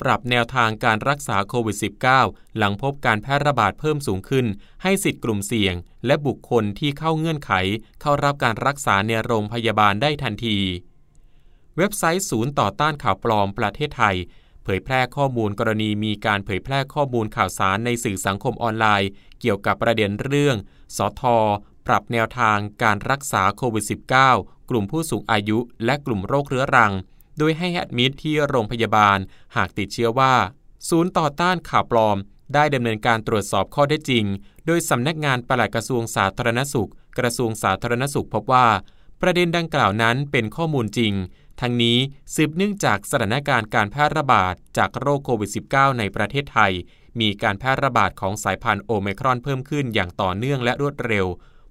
ปรับแนวทางการรักษาโควิด -19 หลังพบการแพร่ระบาดเพิ่มสูงขึ้น ให้สิทธิ์กลุ่มเสี่ยง และบุคคลที่เข้าเงื่อนไข เข้ารับการรักษาในโรงพยาบาลได้ทันที เว็บไซต์ศูนย์ต่อต้านข่าวปลอมประเทศไทย เผยแพร่ข้อมูลกรณีมีการเผยแพร่ข้อมูลข่าวสารในสื่อสังคมออนไลน์ เกี่ยวกับประเด็นเรื่อง สท ปรับแนวทางการรักษาโควิด -19 กลุ่มผู้สูงอายุ และกลุ่มโรคเรื้อรัง โดยให้แอดมิดที่โรงพยาบาล หากติดเชื้อว่า ศูนย์ต่อต้านข่าวปลอม ได้ดำเนินการตรวจสอบข้อได้จริง โดยสำนักงานปลัดกระทรวงสาธารณสุข กระทรวงสาธารณสุขพบว่า ประเด็นดังกล่าวนั้นเป็นข้อมูลจริง ทั้งนี้สืบเนื่องจากสถานการณ์การแพร่ระบาดจากโรคโควิด -19 ในประเทศไทย มีการแพร่ระบาดของสายพันธุ์โอไมครอนเพิ่มขึ้นอย่างต่อเนื่องและรวดเร็ว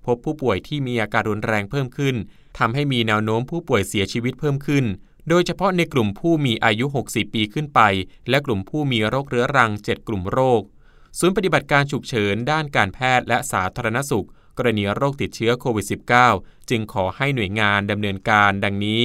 พบผู้ป่วยที่มีอาการรุนแรงเพิ่มขึ้นทำให้มีแนวโน้มผู้ป่วยเสียชีวิตเพิ่มขึ้น โดยเฉพาะในกลุ่มผู้มีอายุ 60 ปีขึ้นไป และกลุ่มผู้มีโรคเรื้อรัง 7 กลุ่มโรค ศูนย์ปฏิบัติการฉุกเฉินด้านการแพทย์และสาธารณสุข กรณีโรคติดเชื้อโควิด -19 จึงขอให้หน่วยงานดำเนินการดังนี้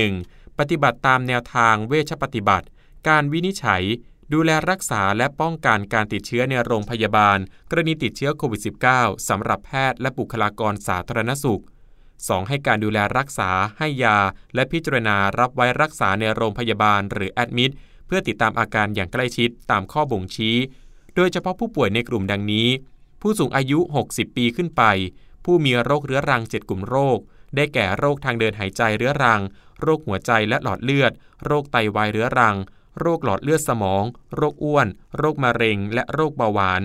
1. ปฏิบัติตามแนวทางเวชปฏิบัติ การวินิจฉัย ดูแลรักษาและป้องกันการติดเชื้อในโรงพยาบาล กรณีติดเชื้อโควิด -19 สำหรับแพทย์และบุคลากรสาธารณสุข 2. ให้การดูแลรักษาให้ยา และพิจารณารับไว้รักษาในโรงพยาบาลหรือแอดมิดเพื่อติดตามอาการอย่างใกล้ชิดตามข้อบ่งชี้ โดยเฉพาะผู้ป่วยในกลุ่มดังนี้ ผู้สูงอายุ 60 ปีขึ้นไป ผู้มีโรคเรื้อรัง 7 กลุ่มโรค ได้แก่โรคทางเดินหายใจเรื้อรัง โรคหัวใจและหลอดเลือด โรคไตวายเรื้อรัง โรคหลอดเลือดสมอง โรคอ้วน โรคมะเร็ง และโรคเบาหวาน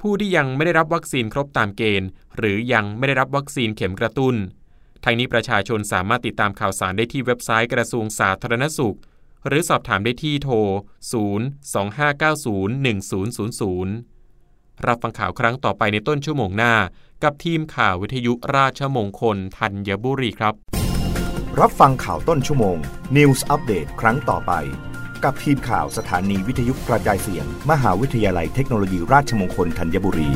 ผู้ที่ยังไม่ได้รับวัคซีนครบตามเกณฑ์ หรือยังไม่ได้รับวัคซีนเข็มกระตุ้น ทางนี้ประชาชนสามารถติดตามข่าวสารได้ที่เว็บไซต์กระทรวงสาธารณสุข หรือสอบถามได้ที่โทร 025901000 รับฟังข่าวครั้งต่อไปในต้นชั่วโมงหน้า กับทีมข่าววิทยุราชมงคลธัญบุรีครับ รับฟังข่าวต้นชั่วโมง News Update ครั้งต่อไป กับทีมข่าวสถานีวิทยุกระจายเสียง มหาวิทยาลัยเทคโนโลยีราชมงคลธัญบุรี